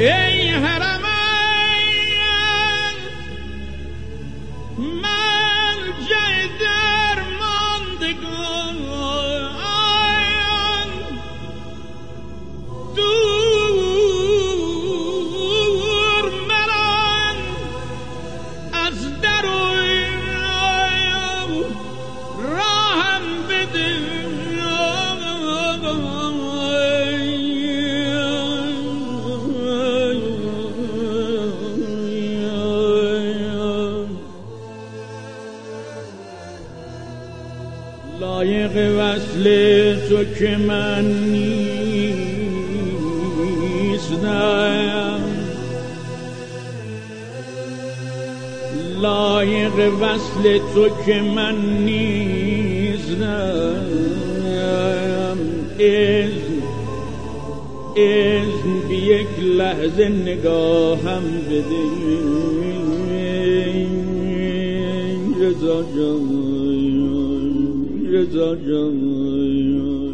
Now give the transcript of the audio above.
ای حرمین من لایق وصل تو که من نیستم لایق وصل تو که من نیستم اذن اذن بی یک لحظه نگاهم بده رضا جان. رضا جان